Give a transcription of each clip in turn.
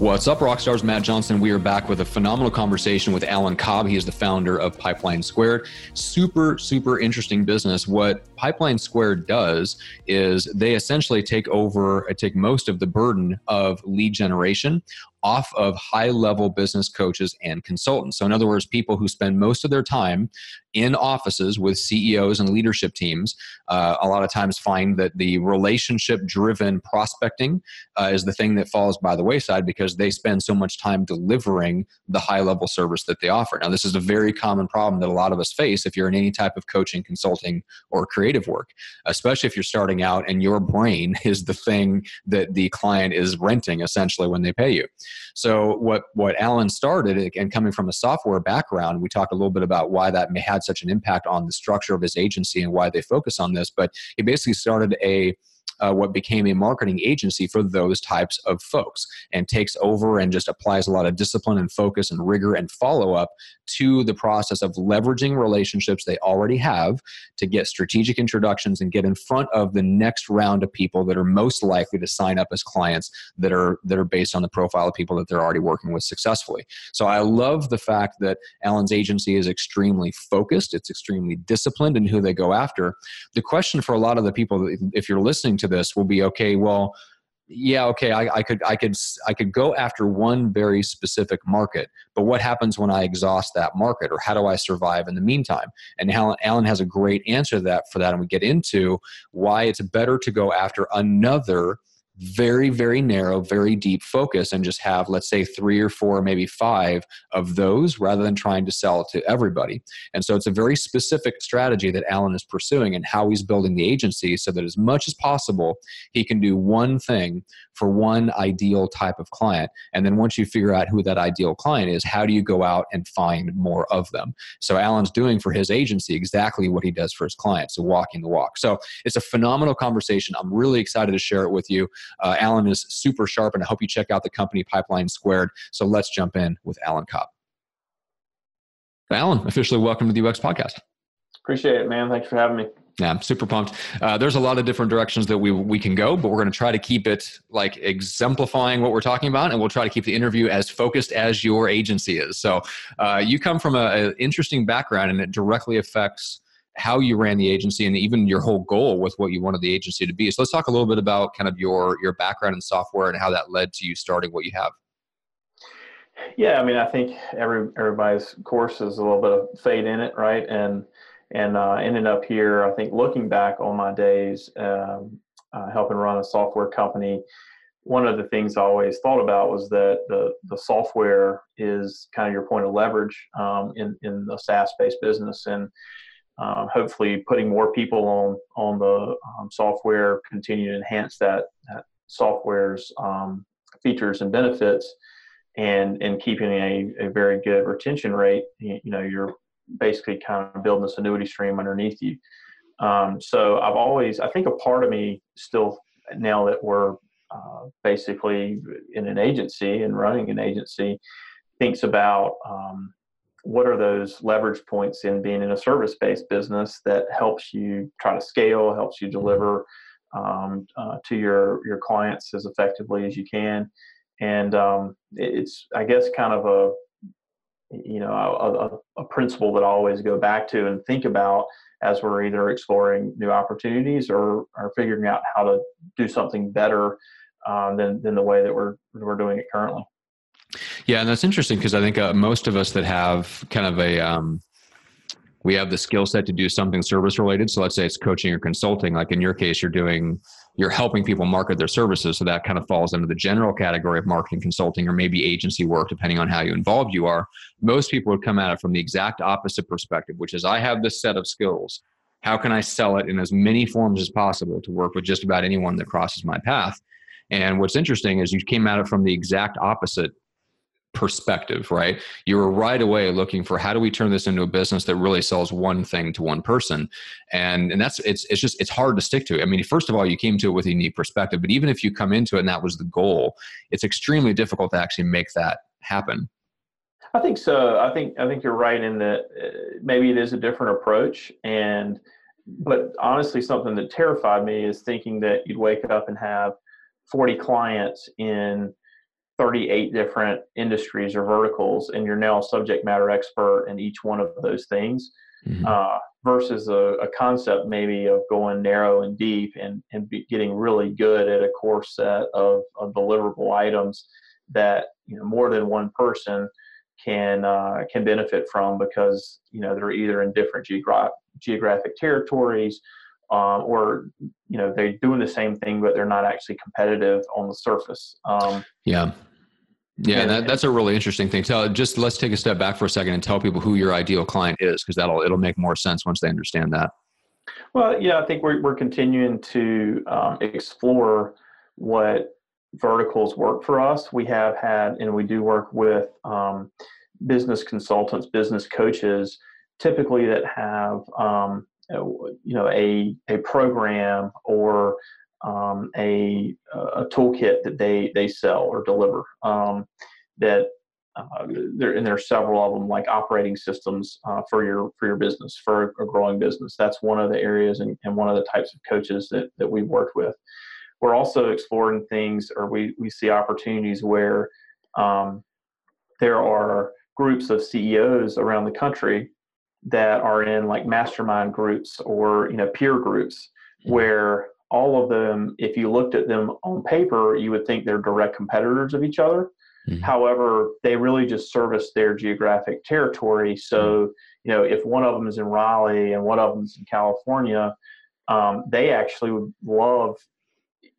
What's up, Rockstars? Matt Johnson. We are back with a phenomenal conversation with Allen Cobb. He is the founder of Pipeline Squared. Super, super interesting business. What Pipeline Squared does is they essentially take over, uh, take most of the burden of lead generation off of high level business coaches and consultants. So, in other words, people who spend most of their time in offices with CEOs and leadership teams, uh, a lot of times find that the relationship driven prospecting uh, is the thing that falls by the wayside because they spend so much time delivering the high level service that they offer. Now, this is a very common problem that a lot of us face if you're in any type of coaching, consulting, or creative work, especially if you're starting out and your brain is the thing that the client is renting essentially when they pay you. So what what Alan started and coming from a software background, we talked a little bit about why that had such an impact on the structure of his agency and why they focus on this. But he basically started a uh, what became a marketing agency for those types of folks and takes over and just applies a lot of discipline and focus and rigor and follow up to the process of leveraging relationships they already have to get strategic introductions and get in front of the next round of people that are most likely to sign up as clients that are that are based on the profile of people that they're already working with successfully. So I love the fact that Allen's agency is extremely focused, it's extremely disciplined in who they go after. The question for a lot of the people if you're listening to this will be okay well yeah okay I, I, could i could i could go after one very specific market but what happens when i exhaust that market or how do i survive in the meantime? And allen, allen has a great answer to that for that and we get into why it's better to go after another very very narrow very deep focus and just have let's say three or four maybe five of those rather than trying to sell to everybody. And so it's a very specific strategy that allen is pursuing and how he's building the agency so that as much as possible he can do one thing for one ideal type of client. And then once you figure out who that ideal client is how do you go out and find more of them? So allen's doing for his agency exactly what he does for his clients so walking the walk. So it's a phenomenal conversation. I'm really excited to share it with you uh, Allen is super sharp, and I hope you check out the company Pipeline Squared. So let's jump in with Allen Cobb. Allen, officially welcome to the UX podcast. Appreciate it, man. Thanks for having me. Yeah, I'm super pumped. Uh, there's a lot of different directions that we we can go, but we're going to try to keep it like exemplifying what we're talking about, and we'll try to keep the interview as focused as your agency is. So, uh, you come from an interesting background, and it directly affects how you ran the agency and even your whole goal with what you wanted the agency to be. So let's talk a little bit about kind of your your background in software and how that led to you starting what you have. Yeah, I mean, I think every everybody's course is a little bit of fate in it, right? And and uh, ended up here. I think looking back on my days um, uh, helping run a software company, one of the things I always thought about was that the the software is kind of your point of leverage um, in in the SaaS based business and um, hopefully putting more people on on the um, software, continue to enhance that, that software's um, features and benefits, and and keeping a, a very good retention rate. You, you, know, you're basically kind of building this annuity stream underneath you. Um, so I've always, I think, a part of me still now that we're uh, basically in an agency and running an agency thinks about um, what are those leverage points in being in a service based business that helps you try to scale, helps you deliver um, uh, to your, your clients as effectively as you can. And um, it's, I guess, kind of a, you know, a, a, a, principle that I always go back to and think about as we're either exploring new opportunities or, or figuring out how to do something better um, than, than the way that we're, we're doing it currently. Yeah, and that's interesting because I think uh, most of us that have kind of a um, we have the skill set to do something service related. So let's say it's coaching or consulting. Like in your case, you're doing you're helping people market their services. So that kind of falls into the general category of marketing consulting or maybe agency work, depending on how involved you are. Most people would come at it from the exact opposite perspective, which is I have this set of skills. How can I sell it in as many forms as possible to work with just about anyone that crosses my path? And what's interesting is you came at it from the exact opposite perspective, right? You were right away looking for how do we turn this into a business that really sells one thing to one person, and and that's it's it's just it's hard to stick to. It. I mean, first of all, you came to it with a unique perspective, but even if you come into it and that was the goal, it's extremely difficult to actually make that happen. I think so. I think I think you're right in that uh, maybe it is a different approach, and but honestly, something that terrified me is thinking that you'd wake up and have 40 clients in 38 different industries or verticals, and you're now a subject matter expert in each one of those things, mm-hmm. uh, versus a, a, concept maybe of going narrow and deep and, and getting really good at a core set of, of deliverable items that you know more than one person can uh, can benefit from because you know they're either in different geogra- geographic territories um, or you know they're doing the same thing but they're not actually competitive on the surface um, yeah yeah, that, that's a really interesting thing. Tell just let's take a step back for a second and tell people who your ideal client is, because that'll it'll make more sense once they understand that. Well, yeah, I think we're we're continuing to um, explore what verticals work for us. We have had, and we do work with um, business consultants, business coaches, typically that have um, you know a a program or um, a, a toolkit that they they sell or deliver um, that uh, there and there are several of them like operating systems uh, for your for your business for a growing business that's one of the areas and, and one of the types of coaches that, that we've worked with we're also exploring things or we, we see opportunities where um, there are groups of ceos around the country that are in like mastermind groups or you know peer groups mm-hmm. where all of them, if you looked at them on paper, you would think they're direct competitors of each other. Mm-hmm. However, they really just service their geographic territory. So, mm-hmm. you know, if one of them is in Raleigh and one of them is in California, um, they actually would love,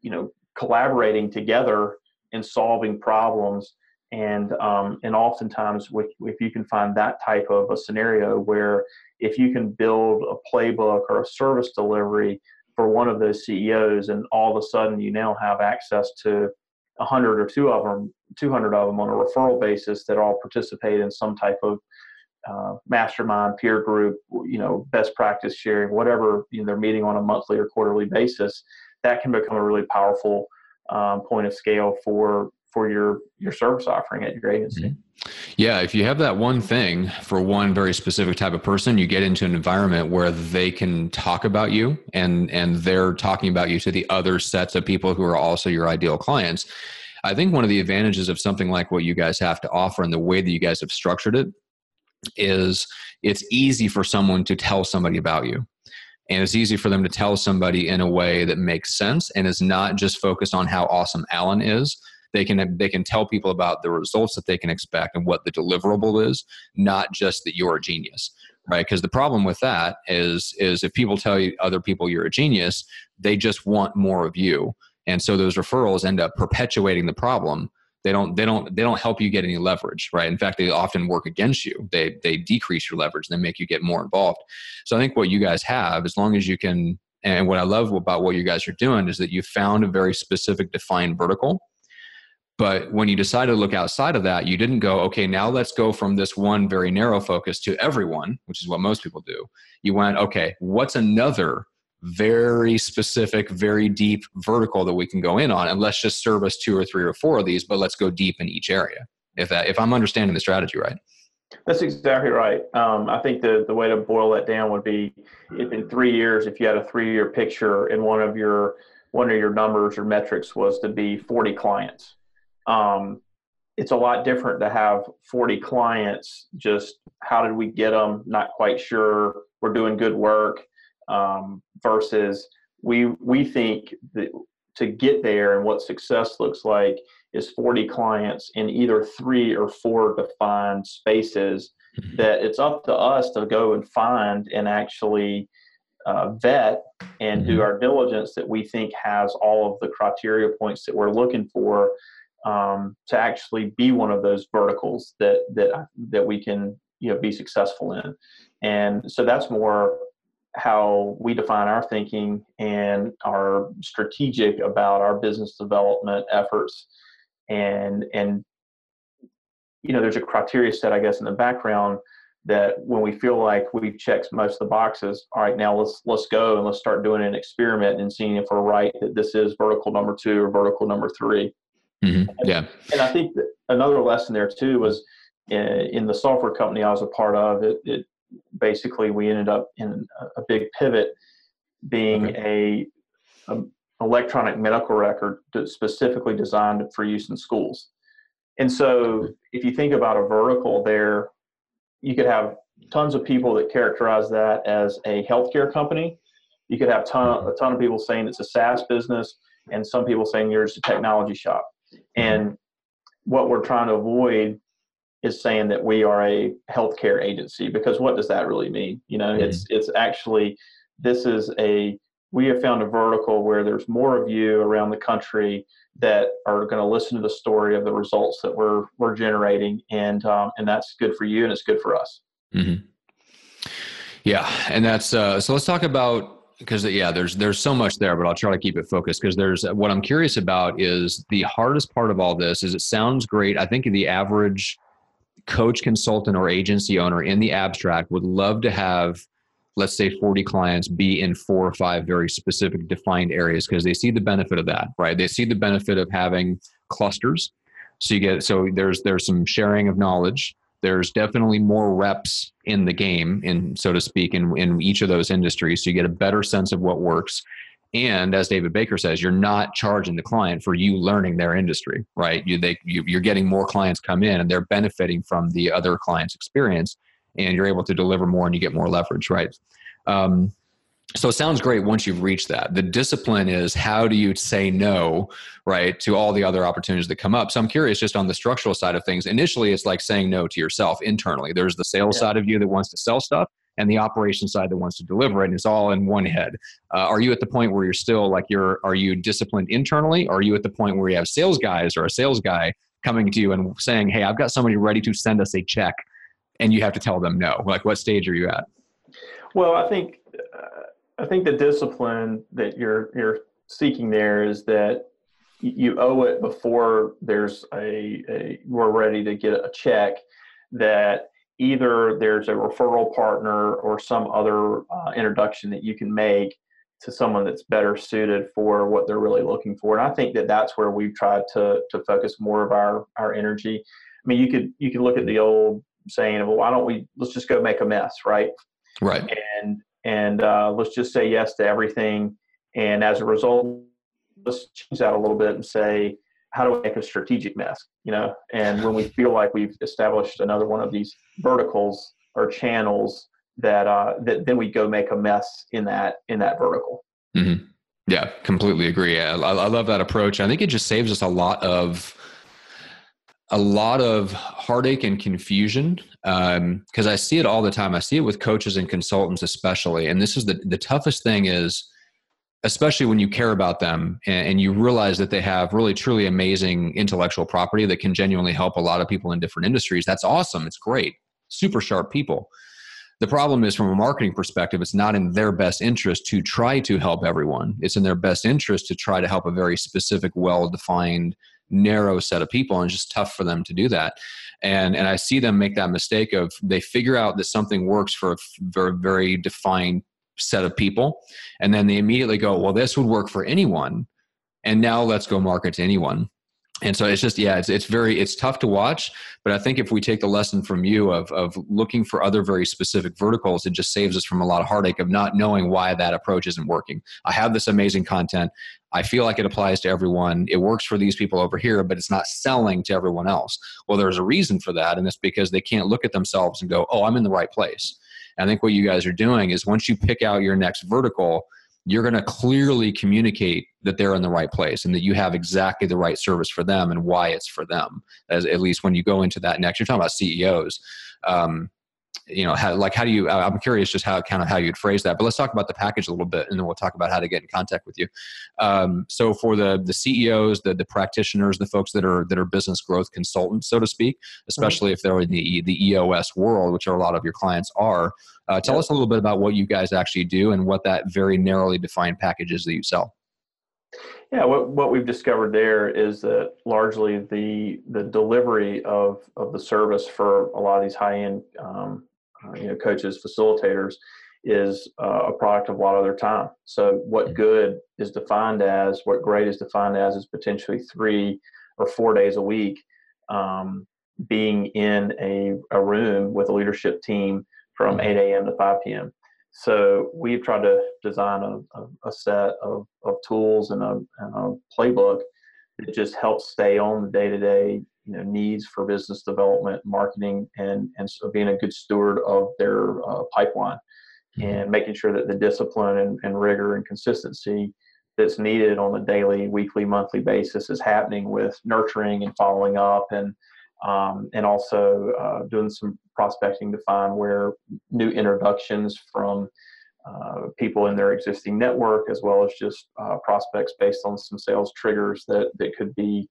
you know, collaborating together and solving problems. And um, and oftentimes, with, if you can find that type of a scenario where if you can build a playbook or a service delivery for one of those CEOs, and all of a sudden you now have access to 100 or two of them, 200 of them on a referral basis that all participate in some type of uh, mastermind, peer group, you know, best practice sharing, whatever you know, they're meeting on a monthly or quarterly basis. That can become a really powerful um, point of scale for for your your service offering at your agency. Mm-hmm. Yeah, if you have that one thing for one very specific type of person, you get into an environment where they can talk about you and and they're talking about you to the other sets of people who are also your ideal clients. I think one of the advantages of something like what you guys have to offer and the way that you guys have structured it is it's easy for someone to tell somebody about you and it's easy for them to tell somebody in a way that makes sense and is not just focused on how awesome Allen is, they can they can tell people about the results that they can expect and what the deliverable is not just that you're a genius right? Because the problem with that is is if people tell you other people you're a genius they just want more of you. And so those referrals end up perpetuating the problem. They don't they don't they don't help you get any leverage right? In fact they often work against you. They they decrease your leverage and they make you get more involved. So i think what you guys have as long as you can and what i love about what you guys are doing is that you found a very specific defined vertical but when you decided to look outside of that, you didn't go, okay, now let's go from this one very narrow focus to everyone, which is what most people do. You went, okay, what's another very specific, very deep vertical that we can go in on? And let's just service two or three or four of these, but let's go deep in each area. If that, if I'm understanding the strategy right. That's exactly right. Um, I think the, the way to boil that down would be if in three years, if you had a three year picture and one of your one of your numbers or metrics was to be 40 clients um, it's a lot different to have 40 clients just how did we get them not quite sure we're doing good work um, versus we we think that to get there and what success looks like is 40 clients in either three or four defined spaces mm-hmm. that it's up to us to go and find and actually uh, vet and mm-hmm. do our diligence that we think has all of the criteria points that we're looking for um, to actually be one of those verticals that that that we can you know be successful in. And so that's more how we define our thinking and are strategic about our business development efforts. And and you know there's a criteria set i guess in the background that when we feel like we've checked most of the boxes all right now let's let's go and let's start doing an experiment and seeing if we're right that this is vertical number two or vertical number 3 mm-hmm. yeah. and i think another lesson there too was in, uh, in, the software company i was a part of it, it basically we ended up in a big pivot being okay. a, a, electronic medical record specifically designed for use in schools. And so if you think about a vertical there you could have tons of people that characterize that as a healthcare company. You could have ton, a ton of people saying it's a saas business and some people saying you're just a technology shop and what we're trying to avoid is saying that we are a healthcare agency because what does that really mean? You know, mm-hmm. it's it's actually this is a we have found a vertical where there's more of you around the country that are going to listen to the story of the results that we're we're generating, and um, and that's good for you and it's good for us. Mm-hmm. Yeah, and that's uh, so. Let's talk about because yeah, there's there's so much there, but I'll try to keep it focused because there's what I'm curious about is the hardest part of all this is it sounds great. I think the average coach, consultant, or agency owner in the abstract would love to have, let's say, 40 clients be in four or five very specific defined areas because they see the benefit of that, right? They see the benefit of having clusters. So you get so there's there's some sharing of knowledge. There's definitely more reps in the game, in so to speak, in, in each of those industries. So you get a better sense of what works. And as David Baker says, you're not charging the client for you learning their industry, right? You, they, you, you're getting more clients come in and they're benefiting from the other client's experience and you're able to deliver more and you get more leverage, right? Um, so it sounds great once you've reached that. The discipline is how do you say no, right, to all the other opportunities that come up. So I'm curious just on the structural side of things. Initially, it's like saying no to yourself internally. There's the sales yeah. side of you that wants to sell stuff, and the operation side that wants to deliver it and it's all in one head uh, are you at the point where you're still like you're are you disciplined internally or are you at the point where you have sales guys or a sales guy coming to you and saying hey i've got somebody ready to send us a check and you have to tell them no like what stage are you at well i think i think the discipline that you're you're seeking there is that you owe it before there's a, a we're ready to get a check that either there's a referral partner or some other uh, introduction that you can make to someone that's better suited for what they're really looking for. And I think that that's where we've tried to to focus more of our our energy. I mean, you could you could look at the old saying, of, well, why don't we let's just go make a mess, right? Right. And uh, let's just say yes to everything. And as a result, let's change that a little bit and say, how do we make a strategic mess you know and when we feel like we've established another one of these verticals or channels that uh that then we go make a mess in that in that vertical mm-hmm. yeah completely agree I, I love that approach i think it just saves us a lot of a lot of heartache and confusion because um, i see it all the time. I see it with coaches and consultants especially and this is the the toughest thing is especially when you care about them and, and, you realize that they have really truly amazing intellectual property that can genuinely help a lot of people in different industries that's awesome it's great super sharp people. The problem is from a marketing perspective it's not in their best interest to try to help everyone. It's in their best interest to try to help a very specific well defined narrow set of people and it's just tough for them to do that. And and i see them make that mistake of they figure out that something works for a very very defined set of people and then they immediately go well this would work for anyone and now let's go market to anyone and so it's just yeah it's, it's very it's tough to watch but i think if we take the lesson from you of, of looking for other very specific verticals it just saves us from a lot of heartache of not knowing why that approach isn't working. I have this amazing content. I feel like it applies to everyone. It works for these people over here but it's not selling to everyone else. Well there's a reason for that and it's because they can't look at themselves and go oh i'm in the right place. I think what you guys are doing is once you pick out your next vertical, you're going to clearly communicate that they're in the right place and that you have exactly the right service for them and why it's for them. As at least when you go into that next, you're talking about CEOs. Um, you know how, like how do you i'm curious just how kind of how you'd phrase that but let's talk about the package a little bit and then we'll talk about how to get in contact with you. Um, so for the the ceos the, the practitioners the folks that are that are business growth consultants so to speak especially if they're in the the eos world which are a lot of your clients are uh, tell us a little bit about what you guys actually do and what that very narrowly defined package is that you sell yeah, what, what we've discovered there is that largely the the delivery of, of the service for a lot of these high end um, uh, you know coaches facilitators is uh, a product of a lot of their time. So what good is defined as, what great is defined as, is potentially three or four days a week um, being in a, a room with a leadership team from mm-hmm. 8 a.m. to 5 p.m. So we've tried to design a, a, a set of, of tools and a, and a playbook that just helps stay on the day-to-day you know needs for business development, marketing, and and so being a good steward of their uh, pipeline mm-hmm. and making sure that the discipline and, and rigor and consistency that's needed on a daily, weekly, monthly basis is happening with nurturing and following up and um, and also uh, doing some prospecting to find where new introductions from uh, people in their existing network, as well as just uh, prospects based on some sales triggers that, that could be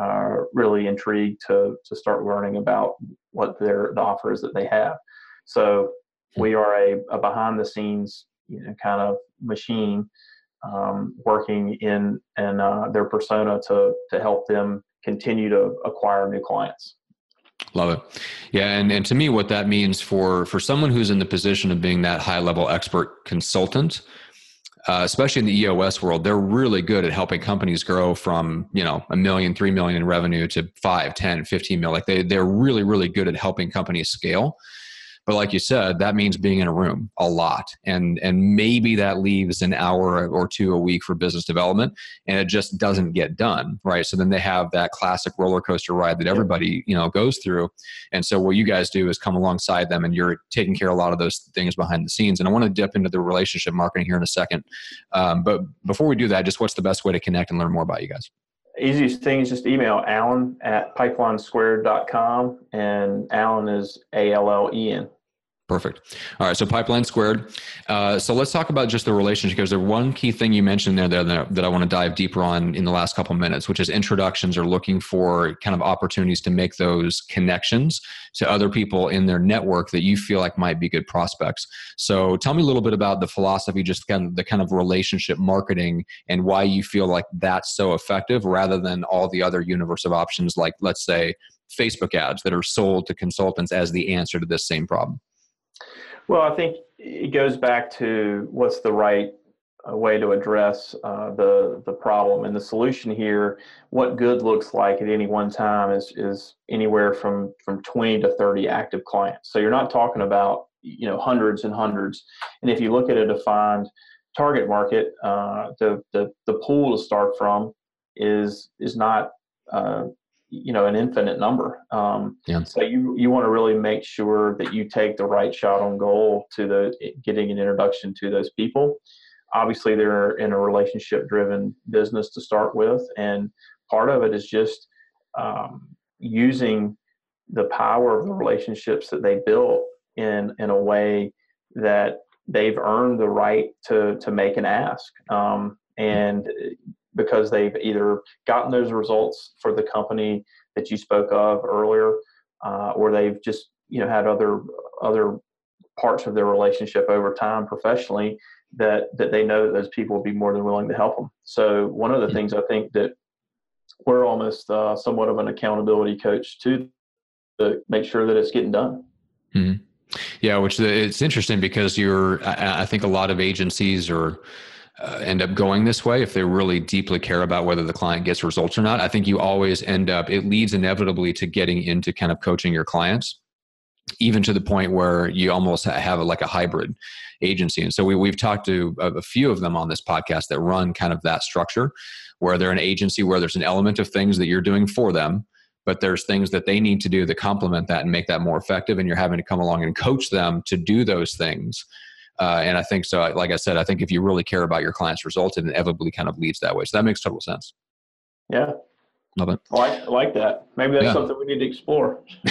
uh, really intrigued to, to start learning about what their the offer is that they have. So we are a, a behind the scenes you know, kind of machine um, working in in uh, their persona to to help them continue to acquire new clients. Love it. Yeah, and, and to me, what that means for for someone who's in the position of being that high level expert consultant, uh, especially in the EOS world, they're really good at helping companies grow from you know a million, three million in revenue to five, ten, fifteen million. Like they they're really really good at helping companies scale. But like you said, that means being in a room a lot, and and maybe that leaves an hour or two a week for business development, and it just doesn't get done, right? So then they have that classic roller coaster ride that everybody you know goes through, and so what you guys do is come alongside them, and you're taking care of a lot of those things behind the scenes. And I want to dip into the relationship marketing here in a second, um, but before we do that, just what's the best way to connect and learn more about you guys? Easiest thing is just email Allen at pipelinesquared.com. And Allen is A L L E N. Perfect. All right. So pipeline squared. Uh, so let's talk about just the relationship because there's one key thing you mentioned there that, that I want to dive deeper on in the last couple minutes, which is introductions or looking for kind of opportunities to make those connections to other people in their network that you feel like might be good prospects. So tell me a little bit about the philosophy, just kind of the kind of relationship marketing and why you feel like that's so effective rather than all the other universe of options like let's say Facebook ads that are sold to consultants as the answer to this same problem. Well, I think it goes back to what's the right uh, way to address uh, the the problem and the solution here. What good looks like at any one time is is anywhere from from 20 to 30 active clients. So you're not talking about you know hundreds and hundreds. And if you look at a defined target market, uh, the, the the pool to start from is is not uh, you know an infinite number. Um, yeah. so you you want to really make sure that you take the right shot on goal to the getting an introduction to those people. Obviously they're in a relationship driven business to start with and part of it is just um, using the power of the relationships that they built in in a way that they've earned the right to to make an ask. Um, and because they've either gotten those results for the company that you spoke of earlier, uh, or they've just you know had other other parts of their relationship over time professionally that that they know that those people will be more than willing to help them. So one of the things I think that we're almost uh, somewhat of an accountability coach to to make sure that it's getting done. Mm-hmm. Yeah, which it's interesting because you're. I, I think a lot of agencies or uh, end up going this way if they really deeply care about whether the client gets results or not i think you always end up it leads inevitably to getting into kind of coaching your clients even to the point where you almost have a, like a hybrid agency. And so we, we've talked to a, a few of them on this podcast that run kind of that structure where they're an agency where there's an element of things that you're doing for them but there's things that they need to do that complement that and make that more effective and you're having to come along and coach them to do those things uh, and I think so. Like I said, I think if you really care about your client's results, it inevitably kind of leads that way. So that makes total sense. Yeah. Love it. I like, I like that. Maybe that's yeah. something we need to explore.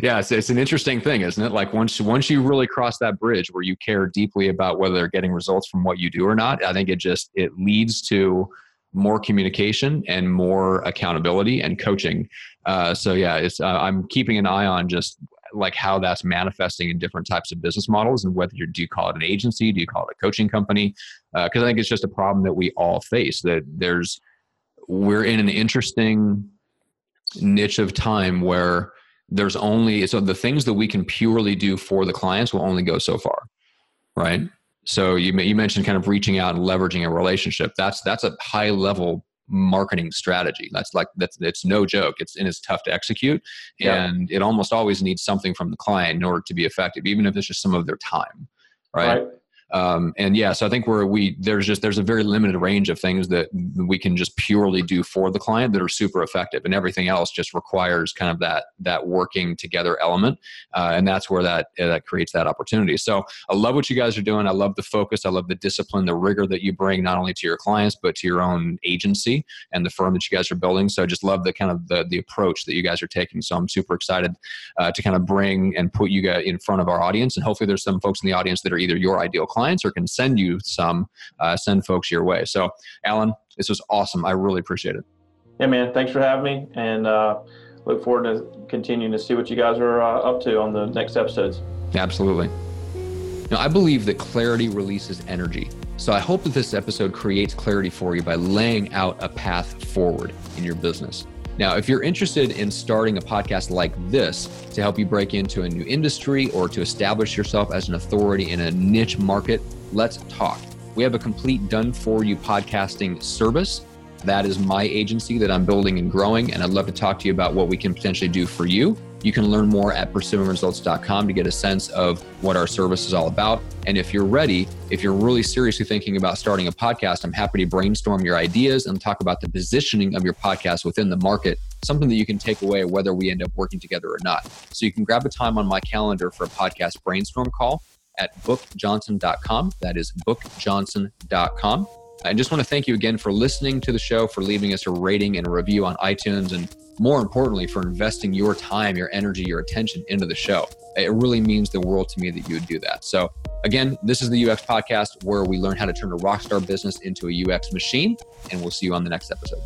yeah, it's, it's an interesting thing, isn't it? Like once once you really cross that bridge where you care deeply about whether they're getting results from what you do or not, I think it just it leads to more communication and more accountability and coaching. Uh, so yeah, it's uh, I'm keeping an eye on just like how that's manifesting in different types of business models and whether you do you call it an agency, do you call it a coaching company? Because uh, I think it's just a problem that we all face. That there's we're in an interesting niche of time where there's only so the things that we can purely do for the clients will only go so far, right? So you you mentioned kind of reaching out and leveraging a relationship. That's that's a high level marketing strategy. That's like that's it's no joke. It's and it's tough to execute, yeah. and it almost always needs something from the client in order to be effective, even if it's just some of their time, right? right. Um, and yeah, so I think where we there's just there's a very limited range of things that we can just purely do for the client that are super effective, and everything else just requires kind of that that working together element, uh, and that's where that uh, that creates that opportunity. So I love what you guys are doing. I love the focus. I love the discipline, the rigor that you bring not only to your clients but to your own agency and the firm that you guys are building. So I just love the kind of the the approach that you guys are taking. So I'm super excited uh, to kind of bring and put you guys in front of our audience, and hopefully there's some folks in the audience that are either your ideal clients or can send you some, uh, send folks your way. So, Allen, this was awesome. I really appreciate it. Yeah, man. Thanks for having me, and uh, look forward to continuing to see what you guys are uh, up to on the next episodes. Absolutely. Now, I believe that clarity releases energy. So I hope that this episode creates clarity for you by laying out a path forward in your business. Now, if you're interested in starting a podcast like this to help you break into a new industry or to establish yourself as an authority in a niche market, let's talk. We have a complete done for you podcasting service. That is my agency that I'm building and growing, and I'd love to talk to you about what we can potentially do for you. You can learn more at pursuingresults.com to get a sense of what our service is all about. And if you're ready, if you're really seriously thinking about starting a podcast, I'm happy to brainstorm your ideas and talk about the positioning of your podcast within the market, something that you can take away whether we end up working together or not. So you can grab a time on my calendar for a podcast brainstorm call at bookjohnson.com. That is bookjohnson.com. I just want to thank you again for listening to the show, for leaving us a rating and a review on iTunes, and more importantly, for investing your time, your energy, your attention into the show. It really means the world to me that you would do that. So, again, this is the UX podcast where we learn how to turn a rockstar business into a UX machine, and we'll see you on the next episode.